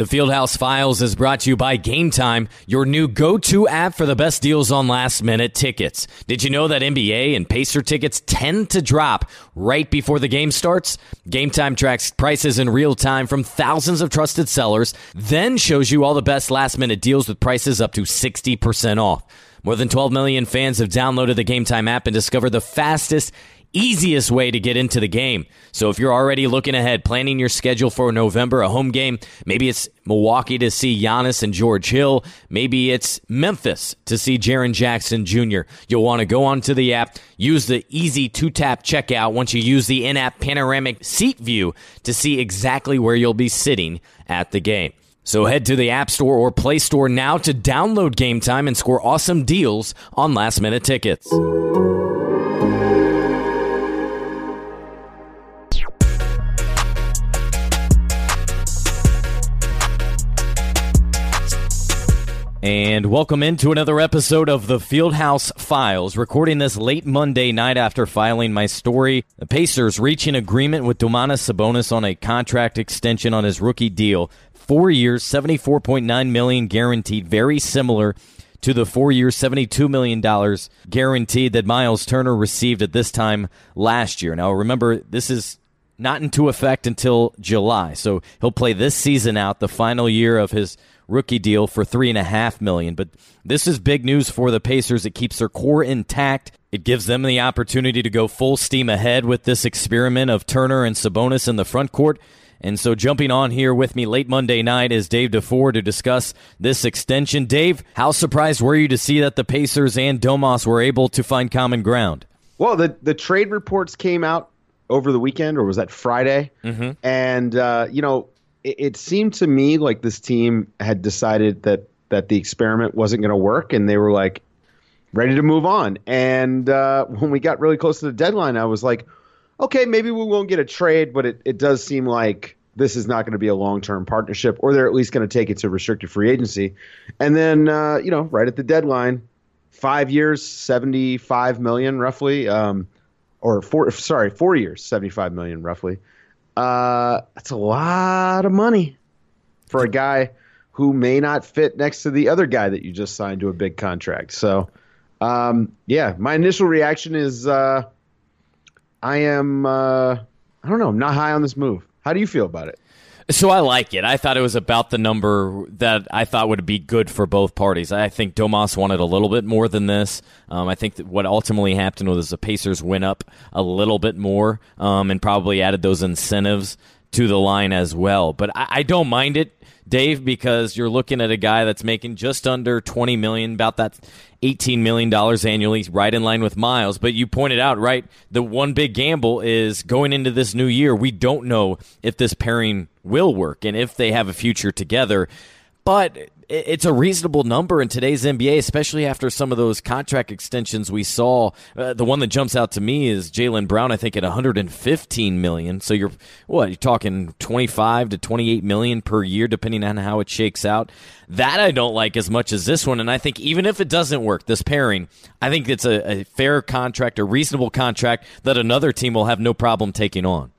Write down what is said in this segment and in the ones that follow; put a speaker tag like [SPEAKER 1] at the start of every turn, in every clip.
[SPEAKER 1] The Fieldhouse Files is brought to you by Game Time, your new go to app for the best deals on last minute tickets. Did you know that NBA and Pacer tickets tend to drop right before the game starts? Game Time tracks prices in real time from thousands of trusted sellers, then shows you all the best last minute deals with prices up to 60% off. More than 12 million fans have downloaded the Game Time app and discovered the fastest easiest way to get into the game. So if you're already looking ahead, planning your schedule for November, a home game, maybe it's Milwaukee to see Giannis and George Hill, maybe it's Memphis to see Jaren Jackson Jr. You'll want to go onto the app, use the easy two-tap checkout once you use the in-app panoramic seat view to see exactly where you'll be sitting at the game. So head to the App Store or Play Store now to download Game Time and score awesome deals on last-minute tickets. And welcome into another episode of the Fieldhouse Files. Recording this late Monday night after filing my story. The Pacers reach an agreement with Domantas Sabonis on a contract extension on his rookie deal. Four years, seventy-four point nine million guaranteed. Very similar to the four years, $72 million guaranteed that Miles Turner received at this time last year. Now, remember, this is not into effect until July. So he'll play this season out, the final year of his rookie deal for three and a half million. But this is big news for the Pacers. It keeps their core intact. It gives them the opportunity to go full steam ahead with this experiment of Turner and Sabonis in the front court. And so, jumping on here with me late Monday night is Dave DuFour to discuss this extension. Dave, how surprised were you to see that the Pacers and Domas were able to find common ground?
[SPEAKER 2] Well, the the trade reports came out over the weekend, or was that Friday? Mm-hmm. And uh, you know, it, it seemed to me like this team had decided that that the experiment wasn't going to work, and they were like ready to move on. And uh, when we got really close to the deadline, I was like, okay, maybe we won't get a trade, but it, it does seem like this is not going to be a long term partnership, or they're at least going to take it to restricted free agency. And then, uh, you know, right at the deadline, five years, seventy five million roughly, um, or four, sorry, four years, seventy five million roughly. Uh, that's a lot of money for a guy who may not fit next to the other guy that you just signed to a big contract. So, um, yeah, my initial reaction is uh, I am, uh, I don't know, I'm not high on this move. How do you feel about it?
[SPEAKER 1] So I like it. I thought it was about the number that I thought would be good for both parties. I think Domas wanted a little bit more than this. Um, I think what ultimately happened was the Pacers went up a little bit more um, and probably added those incentives to the line as well. But I, I don't mind it. Dave, because you're looking at a guy that's making just under 20 million, about that 18 million dollars annually, right in line with Miles. But you pointed out, right, the one big gamble is going into this new year. We don't know if this pairing will work and if they have a future together. But it's a reasonable number in today's NBA, especially after some of those contract extensions we saw. Uh, the one that jumps out to me is Jaylen Brown. I think at 115 million. So you're what you're talking 25 to 28 million per year, depending on how it shakes out. That I don't like as much as this one. And I think even if it doesn't work, this pairing, I think it's a, a fair contract, a reasonable contract that another team will have no problem taking on.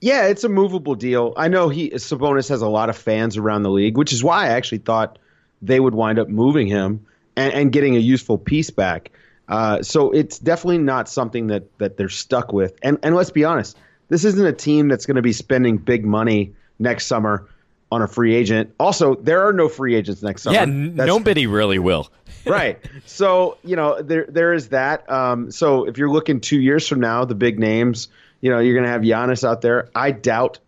[SPEAKER 2] Yeah, it's a movable deal. I know he Sabonis has a lot of fans around the league, which is why I actually thought they would wind up moving him and, and getting a useful piece back. Uh, so it's definitely not something that that they're stuck with. And and let's be honest, this isn't a team that's going to be spending big money next summer on a free agent. Also, there are no free agents next summer.
[SPEAKER 1] Yeah, nobody really will.
[SPEAKER 2] right. So you know there there is that. Um, so if you're looking two years from now, the big names, you know, you're going to have Giannis out there. I doubt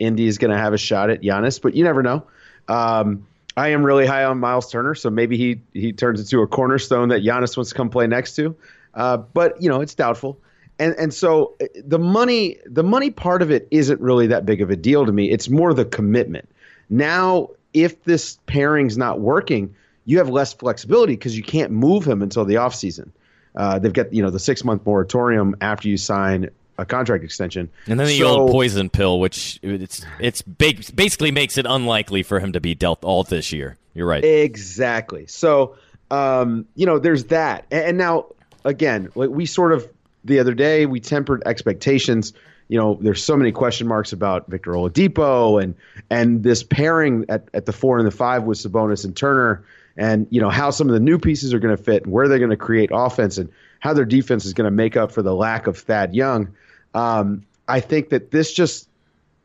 [SPEAKER 2] Indy is going to have a shot at Giannis, but you never know. Um, I am really high on Miles Turner, so maybe he he turns into a cornerstone that Giannis wants to come play next to. Uh, but you know, it's doubtful. And and so uh, the money the money part of it isn't really that big of a deal to me. It's more the commitment. Now, if this pairing's not working, you have less flexibility because you can't move him until the offseason. Uh, they've got you know the six month moratorium after you sign a contract extension.
[SPEAKER 1] And then the so, old poison pill, which it's it's basically makes it unlikely for him to be dealt all this year. You're right.
[SPEAKER 2] Exactly. So um, you know, there's that. And, now again, like we sort of the other day we tempered expectations. you know, there's so many question marks about Victor Oladipo and and this pairing at, at the four and the five with Sabonis and Turner, and you know how some of the new pieces are going to fit and where they're going to create offense and how their defense is going to make up for the lack of Thad Young. Um, I think that this just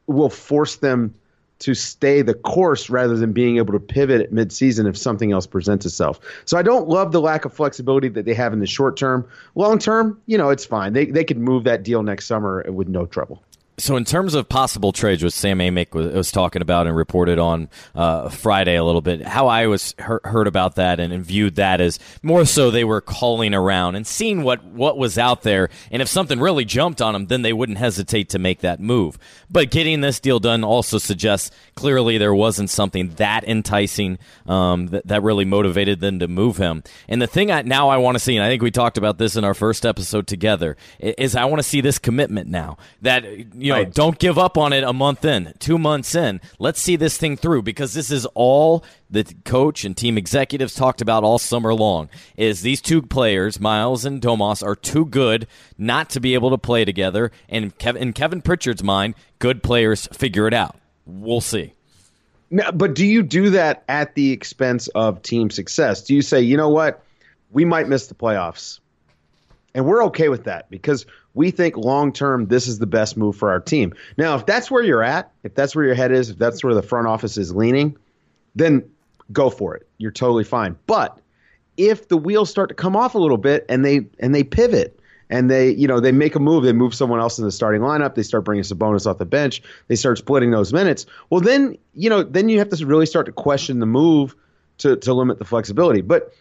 [SPEAKER 2] will force them to stay the course rather than being able to pivot at midseason if something else presents itself. So I don't love the lack of flexibility that they have in the short term. Long term, you know, it's fine. They they could move that deal next summer with no trouble.
[SPEAKER 1] So, in terms of possible trades, which Sam Amick was, was talking about and reported on uh, Friday a little bit, how I was he- heard about that and, and, viewed that as more so they were calling around and seeing what, what was out there. And if something really jumped on them, then they wouldn't hesitate to make that move. But getting this deal done also suggests clearly there wasn't something that enticing um, that, that really motivated them to move him. And the thing I, now I want to see, and I think we talked about this in our first episode together, is I want to see this commitment now that you know, right. don't give up on it a month in, two months in. Let's see this thing through because this is all the coach and team executives talked about all summer long. Is these two players, Miles and Domas, are too good not to be able to play together. And in Kevin Pritchard's mind, good players figure it out. We'll see.
[SPEAKER 2] Now, but do you do that at the expense of team success? Do you say, you know what, we might miss the playoffs, and we're okay with that because we think long term this is the best move for our team. Now, if that's where you're at, if that's where your head is, if that's where the front office is leaning, then go for it. You're totally fine. But if the wheels start to come off a little bit and they and they pivot and they you know they make a move, they move someone else in the starting lineup, they start bringing Sabonis off the bench, they start splitting those minutes. Well, then you know then you have to really start to question the move to to limit the flexibility. But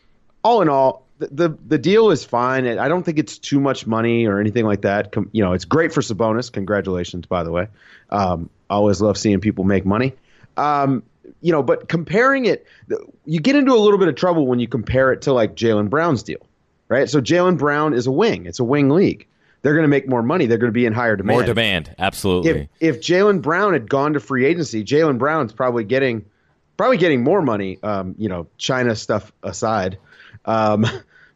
[SPEAKER 2] all in all, the, the deal is fine. I don't think it's too much money or anything like that. Com, you know, it's great for Sabonis. Congratulations, by the way. Um, always love seeing people make money. Um, you know, but comparing it, you get into a little bit of trouble when you compare it to like Jaylen Brown's deal, right? So Jaylen Brown is a wing. It's a wing league. They're going to make more money. They're going to be in higher demand.
[SPEAKER 1] More demand, absolutely.
[SPEAKER 2] If, if Jaylen Brown had gone to free agency, Jaylen Brown's probably getting probably getting more money. Um, you know, China stuff aside. Um,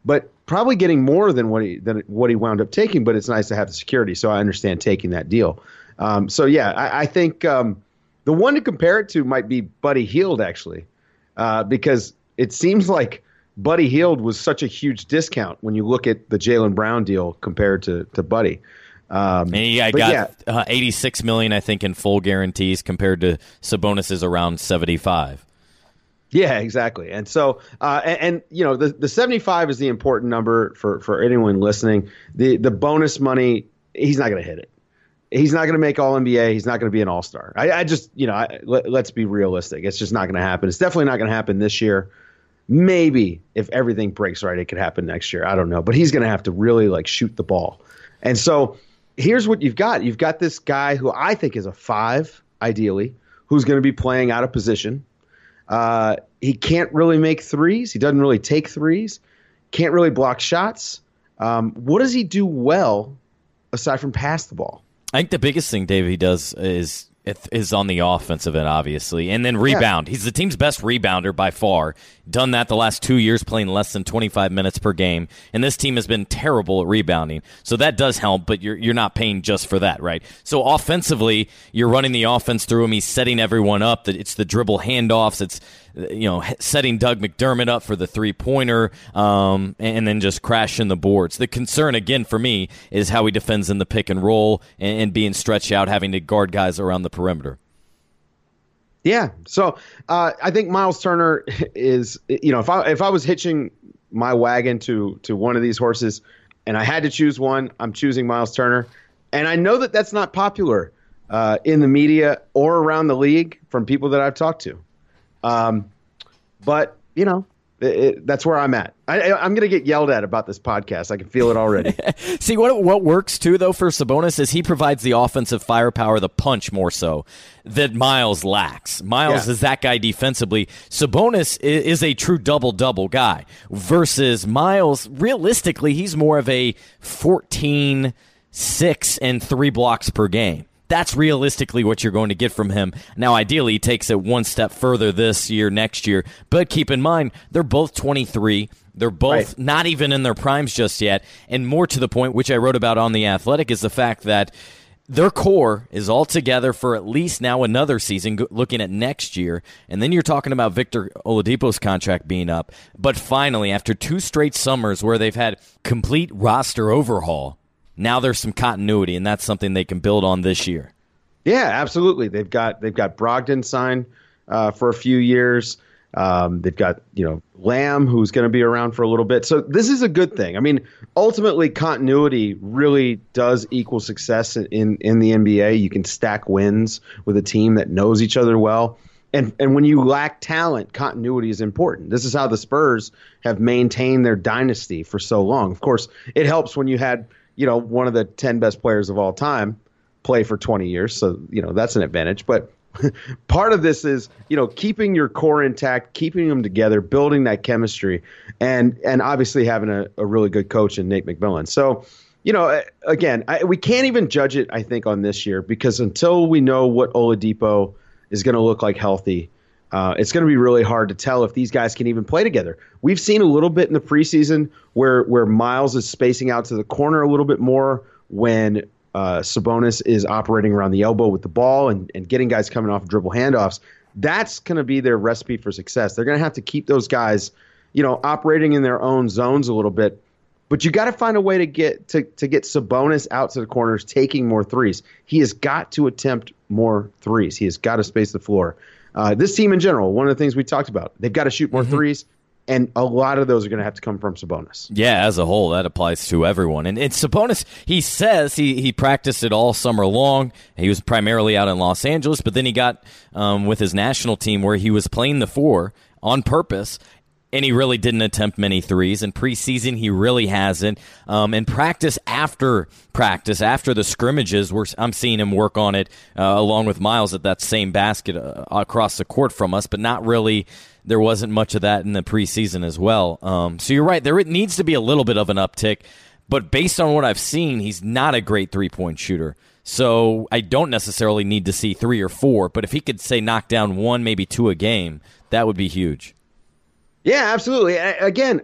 [SPEAKER 2] but probably getting more than what he than what he wound up taking. But it's nice to have the security, so I understand taking that deal. Um, so yeah, I, I think um, the one to compare it to might be Buddy Hield actually, uh, because it seems like Buddy Hield was such a huge discount when you look at the Jaylen Brown deal compared to to Buddy.
[SPEAKER 1] Um, and he got yeah. uh, 86 million, I think, in full guarantees compared to Sabonis's around 75.
[SPEAKER 2] Yeah, exactly. And so, uh, and, and, you know, the, the 75 is the important number for, for anyone listening. The, the bonus money, he's not going to hit it. He's not going to make All NBA. He's not going to be an All Star. I, I, just, you know, I, let, us be realistic. It's just not going to happen. It's definitely not going to happen this year. Maybe if everything breaks right, it could happen next year. I don't know. But he's going to have to really like shoot the ball. And so here's what you've got you've got this guy who I think is a five, ideally, who's going to be playing out of position uh, he can't really make threes. He doesn't really take threes. Can't really block shots. Um, what does he do well aside from pass the ball?
[SPEAKER 1] I think the biggest thing David he does is is on the offensive end, obviously, and then rebound. Yeah. He's the team's best rebounder by far. Done that the last two years, playing less than 25 minutes per game, and this team has been terrible at rebounding. So that does help, but you're you're not paying just for that, right? So offensively, you're running the offense through him. He's setting everyone up. It's the dribble handoffs. It's you know, setting Doug McDermott up for the three pointer, um, and then just crashing the boards. The concern again for me is how he defends in the pick and roll and, and being stretched out, having to guard guys around the perimeter.
[SPEAKER 2] Yeah, so uh, I think Miles Turner is, you know, if I if I was hitching my wagon to to one of these horses, and I had to choose one, I'm choosing Miles Turner, and I know that that's not popular uh, in the media or around the league from people that I've talked to. Um, but you know, it, it, that's where I'm at. I, am going to get yelled at about this podcast. I can feel it already.
[SPEAKER 1] See what what works too though for Sabonis is he provides the offensive firepower, the punch more so that Miles lacks. Miles yeah. is that guy defensively. Sabonis is, is a true double double guy versus Miles. Realistically, he's more of a 14, six and three blocks per game. That's realistically what you're going to get from him. Now, ideally, he takes it one step further this year, next year. But keep in mind, they're both 23. They're both right. not even in their primes just yet. And more to the point, which I wrote about on The Athletic, is the fact that their core is all together for at least now another season, looking at next year. And then you're talking about Victor Oladipo's contract being up. But finally, after two straight summers where they've had complete roster overhaul, now there's some continuity, and that's something they can build on this year.
[SPEAKER 2] Yeah, absolutely. They've got they've got Brogdon signed uh, for a few years. Um, they've got you know Lamb, who's going to be around for a little bit. So this is a good thing. I mean, ultimately, continuity really does equal success in in the NBA. You can stack wins with a team that knows each other well. And, and when you lack talent, continuity is important. This is how the Spurs have maintained their dynasty for so long. Of course, it helps when you had you know one of the ten best players of all time play for 20 years, so you know that's an advantage. But part of this is you know keeping your core intact, keeping them together, building that chemistry, and and obviously having a, a really good coach in Nate McMillan. So you know, again, I, we can't even judge it. I think on this year because until we know what Oladipo is going to look like healthy, uh, it's going to be really hard to tell if these guys can even play together. We've seen a little bit in the preseason where where Miles is spacing out to the corner a little bit more when uh, Sabonis is operating around the elbow with the ball and, and getting guys coming off dribble handoffs. That's going to be their recipe for success. They're going to have to keep those guys, you know, operating in their own zones a little bit. But you got to find a way to get to, to get Sabonis out to the corners, taking more threes. He has got to attempt more threes. He has got to space the floor. Uh, this team in general, one of the things we talked about, they've got to shoot more mm-hmm. threes and a lot of those are going to have to come from Sabonis.
[SPEAKER 1] Yeah, as a whole, that applies to everyone. And it's Sabonis. He says he he practiced it all summer long. He was primarily out in Los Angeles, but then he got um, with his national team where he was playing the four on purpose. And he really didn't attempt many threes. In preseason, he really hasn't. Um, in practice, after practice, after the scrimmages, I'm seeing him work on it uh, along with Miles at that same basket uh, across the court from us, but not really there wasn't much of that in the preseason as well. Um, so you're right. There needs to be a little bit of an uptick, but based on what I've seen, he's not a great three point shooter. So I don't necessarily need to see three or four, but if he could say knock down one, maybe two a game, that would be huge.
[SPEAKER 2] Yeah, absolutely. again,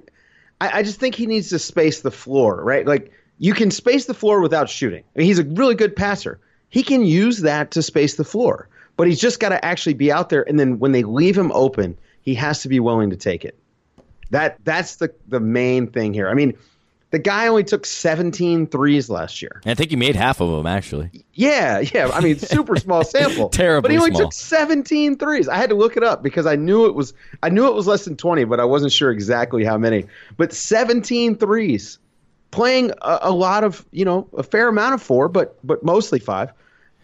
[SPEAKER 2] I, I just think he needs to space the floor, right? Like you can space the floor without shooting. I mean, he's a really good passer. He can use that to space the floor, but he's just got to actually be out there. And then when they leave him open, he has to be willing to take it. That that's the the main thing here. I mean, the guy only took 17 threes last year.
[SPEAKER 1] I think he made half of them actually.
[SPEAKER 2] Yeah, yeah. I mean, super small sample.
[SPEAKER 1] Terrible.
[SPEAKER 2] But he only
[SPEAKER 1] small.
[SPEAKER 2] took 17 threes. I had to look it up because I knew it was I knew it was less than 20, but I wasn't sure exactly how many. But 17 threes. Playing a, a lot of, you know, a fair amount of four, but but mostly five.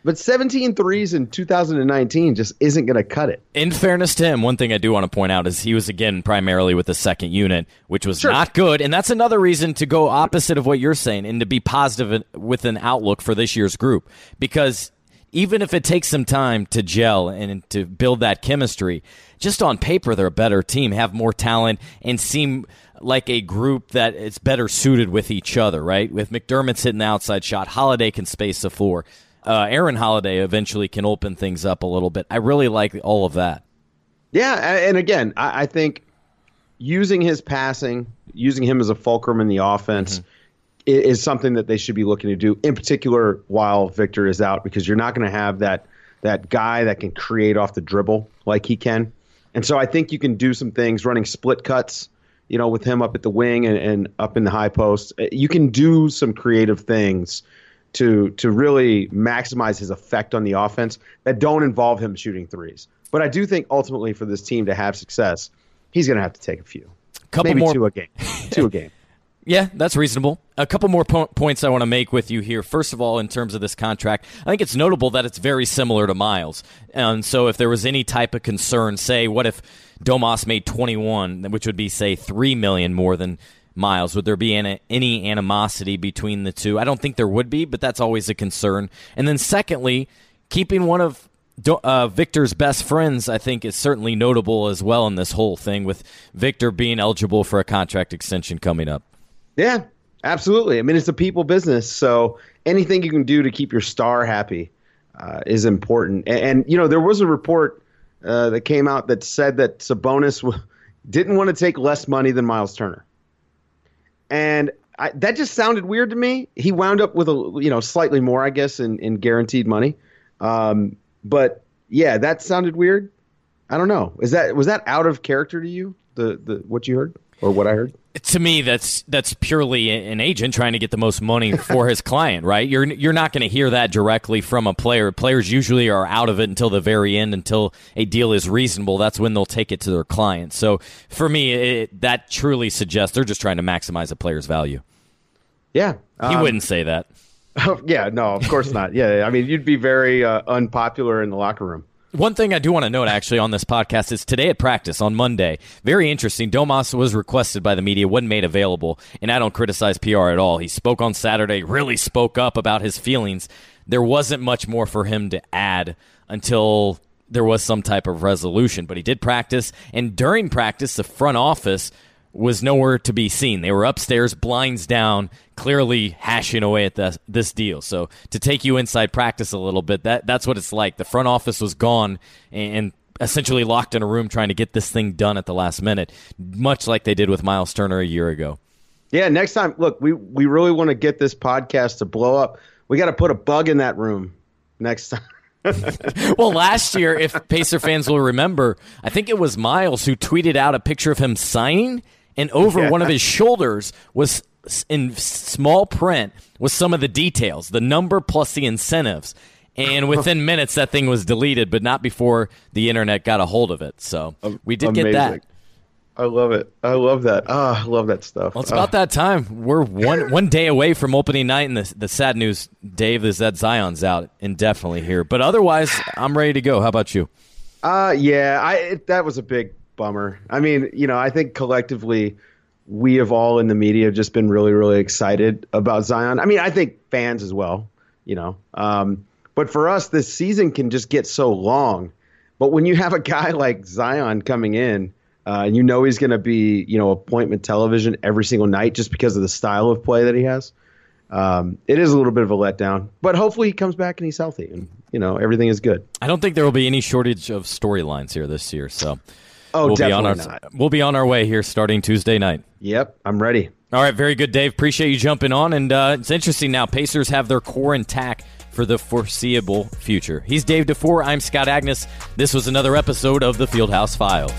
[SPEAKER 2] But 17 threes in 2019 just isn't going to cut it.
[SPEAKER 1] In fairness to him, one thing I do want to point out is he was again primarily with the second unit, which was sure. not good. And that's another reason to go opposite of what you're saying and to be positive with an outlook for this year's group. Because even if it takes some time to gel and to build that chemistry, just on paper, they're a better team, have more talent, and seem like a group that is better suited with each other, right? With McDermott's hitting the outside shot, Holiday can space the floor uh, Aaron Holiday eventually can open things up a little bit. I really like all of that.
[SPEAKER 2] Yeah, and again, I, I think using his passing, using him as a fulcrum in the offense. Mm-hmm. Is something that they should be looking to do, in particular while Victor is out, because you're not going to have that that guy that can create off the dribble like he can. And so I think you can do some things running split cuts, you know, with him up at the wing and, and up in the high post. You can do some creative things to to really maximize his effect on the offense that don't involve him shooting threes. But I do think ultimately for this team to have success, he's going to have to take a few,
[SPEAKER 1] couple
[SPEAKER 2] maybe
[SPEAKER 1] more
[SPEAKER 2] two a game, two a game.
[SPEAKER 1] Yeah, that's reasonable. A couple more po- points I want to make with you here. First of all, in terms of this contract, I think it's notable that it's very similar to Miles. And so, if there was any type of concern, say, what if Domas made 21, which would be, say, 3 million more than Miles. Would there be any, animosity between the two? I don't think there would be, but that's always a concern. And then, secondly, keeping one of uh, Victor's best friends, I think, is certainly notable as well in this whole thing, with Victor being eligible for a contract extension coming up.
[SPEAKER 2] Yeah, absolutely. I mean, it's a people business, so anything you can do to keep your star happy uh, is important. And, and, you know, there was a report uh, that came out that said that Sabonis w- didn't want to take less money than Miles Turner. And I, that just sounded weird to me. He wound up with a you know slightly more, I guess, in, in guaranteed money. Um, but yeah, that sounded weird. I don't know. Is that was that out of character to you? The the what you heard or what I heard?
[SPEAKER 1] to me that's that's purely an agent trying to get the most money for his client right? You're you're not going to hear that directly from a player. Players usually are out of it until the very end until a deal is reasonable. That's when they'll take it to their client. So for me it, that truly suggests they're just trying to maximize a player's value.
[SPEAKER 2] Yeah.
[SPEAKER 1] He um, wouldn't say that.
[SPEAKER 2] Yeah no of course not. Yeah i mean you'd be very uh, unpopular in the locker room
[SPEAKER 1] one thing I do want to note actually on this podcast is today at practice on Monday. Very interesting. Domas was requested by the media, wasn't made available, and I don't criticize PR at all. He spoke on Saturday, really spoke up about his feelings. There wasn't much more for him to add until there was some type of resolution, but he did practice, and during practice, the front office was nowhere to be seen. They were upstairs, blinds down, clearly hashing away at this, this deal. So to take you inside practice a little bit, that that's what it's like. The front office was gone and essentially locked in a room trying to get this thing done at the last minute, much like they did with Miles Turner a year ago.
[SPEAKER 2] Yeah, next time, look, we we really want to get this podcast to blow up. We got to put a bug in that room next time.
[SPEAKER 1] well, last year, if Pacer fans will remember, I think it was Miles who tweeted out a picture of him signing and over yeah. one of his shoulders was in small print was some of the details, the number plus the incentives. And within minutes, that thing was deleted, but not before the internet got a hold of it. So we did Amazing. get that.
[SPEAKER 2] I love it. I love that. Ah, I love that stuff.
[SPEAKER 1] Well, it's about oh. that time. We're one one day away from opening night, and the the sad news, Dave, is that Zion's out indefinitely here. But otherwise, I'm ready to go. How about you?
[SPEAKER 2] Uh yeah, I it, that was a big bummer. I mean, you know, I think collectively we have all in the media just been really, really excited about Zion. I mean, I think fans as well, you know. Um, but for us, this season can just get so long. But when you have a guy like Zion coming in, uh, and you know he's going to be, you know, appointment television every single night just because of the style of play that he has. Um, it is a little bit of a letdown, but hopefully he comes back and he's healthy and you know everything is good.
[SPEAKER 1] I don't think there will be any shortage of storylines here this year, so
[SPEAKER 2] Oh,
[SPEAKER 1] we'll
[SPEAKER 2] definitely
[SPEAKER 1] be on our,
[SPEAKER 2] not.
[SPEAKER 1] We'll be on our way here starting Tuesday night.
[SPEAKER 2] Yep, I'm ready.
[SPEAKER 1] All right, very good, Dave. Appreciate you jumping on. And uh, it's interesting now. Pacers have their core intact for the foreseeable future. He's Dave DuFour. I'm Scott Agness. This was another episode of the Fieldhouse Files.